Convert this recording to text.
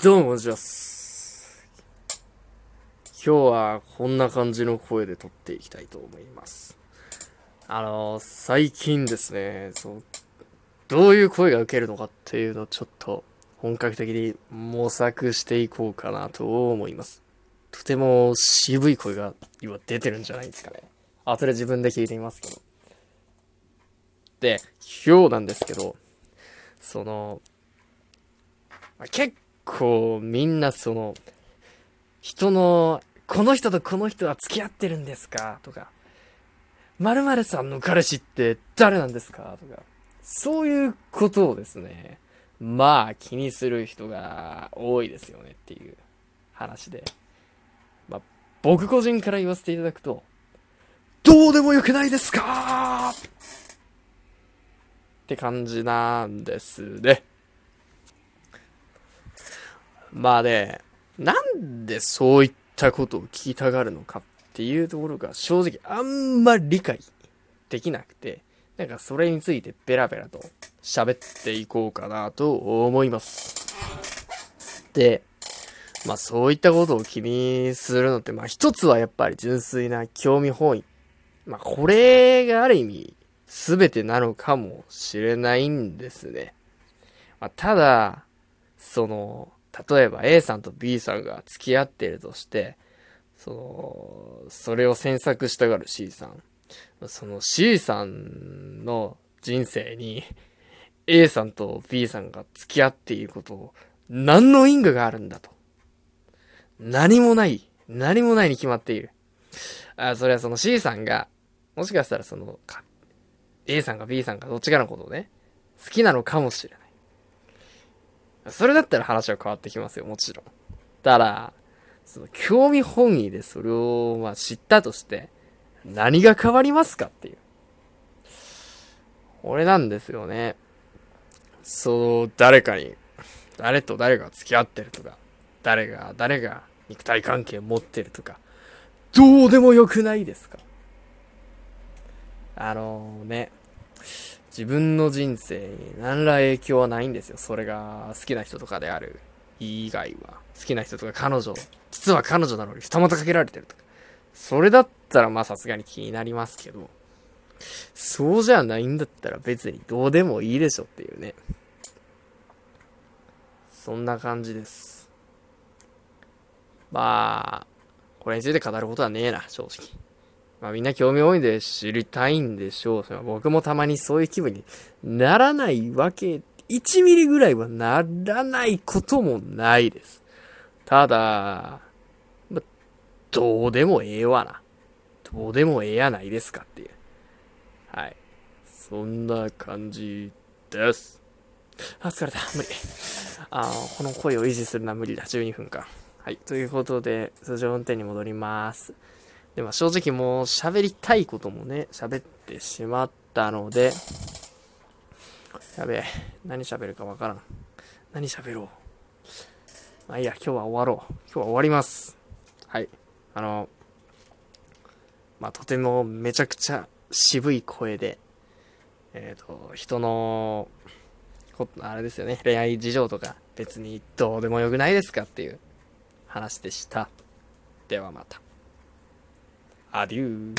どうも、こんにちは。今日はこんな感じの声で撮っていきたいと思います。あの、最近ですね、そう、どういう声が受けるのかっていうのをちょっと本格的に模索していこうかなと思います。とても渋い声が今出てるんじゃないですかね。後で自分で聞いてみますけど。で、今日なんですけど、その、まあ結構みんなその、人の、この人とこの人は付き合ってるんですか？とか、〇〇さんの彼氏って誰なんですか？とか、そういうことをですね、まあ気にする人が多いですよねっていう話で。まあ僕個人から言わせていただくと、どうでもよくないですか？って感じなんですね。まあね、なんでそういったことを聞きたがるのかっていうところが正直あんまり理解できなくて、なんかそれについてベラベラと喋っていこうかなと思います。で、まあそういったことを気にするのって、まあ一つはやっぱり純粋な興味本位。まあこれがある意味全てなのかもしれないんですね。まあ、ただ、その、例えば A さんと B さんが付き合っているとして、その、それを詮索したがる C さん。その C さんの人生に A さんと B さんが付き合っていることを何の因果があるんだと。何もない。何もないに決まっている。あ、それはその C さんが、もしかしたらその、A さんか B さんかどっちかのことをね、好きなのかもしれない。それだったら話は変わってきますよ、もちろん。ただ、その興味本位でそれを、まあ、知ったとして、何が変わりますかっていう。俺なんですよね。そう、誰かに、誰と誰が付き合ってるとか、誰が、誰が肉体関係を持ってるとか、どうでもよくないですか？あのーね、自分の人生に何ら影響はないんですよ。それが好きな人とかである以外は。好きな人とか彼女、実は彼女なのに二股かけられてるとか。それだったらまあさすがに気になりますけど、そうじゃないんだったら別にどうでもいいでしょっていうね。そんな感じです。まあ、これについて語ることはねえな、正直。まあみんな興味多いんで知りたいんでしょう。僕もたまにそういう気分にならないわけ、1ミリぐらいはならないこともないです。ただ、ま、どうでもええわな。どうでもええやないですかっていう。はい。そんな感じです。あ、疲れた。無理。あこの声を維持するのは無理だ。12分間。はい。ということで、通常運転に戻ります。でも正直もう喋りたいこともね、喋ってしまったので、やべえ、何喋るかわからん。何喋ろう。まあいいや、今日は終わろう。今日は終わります。はい。あの、まあとてもめちゃくちゃ渋い声で、えっ、と、人の、こあれですよね、恋愛事情とか別にどうでもよくないですかっていう話でした。ではまた。Adieu.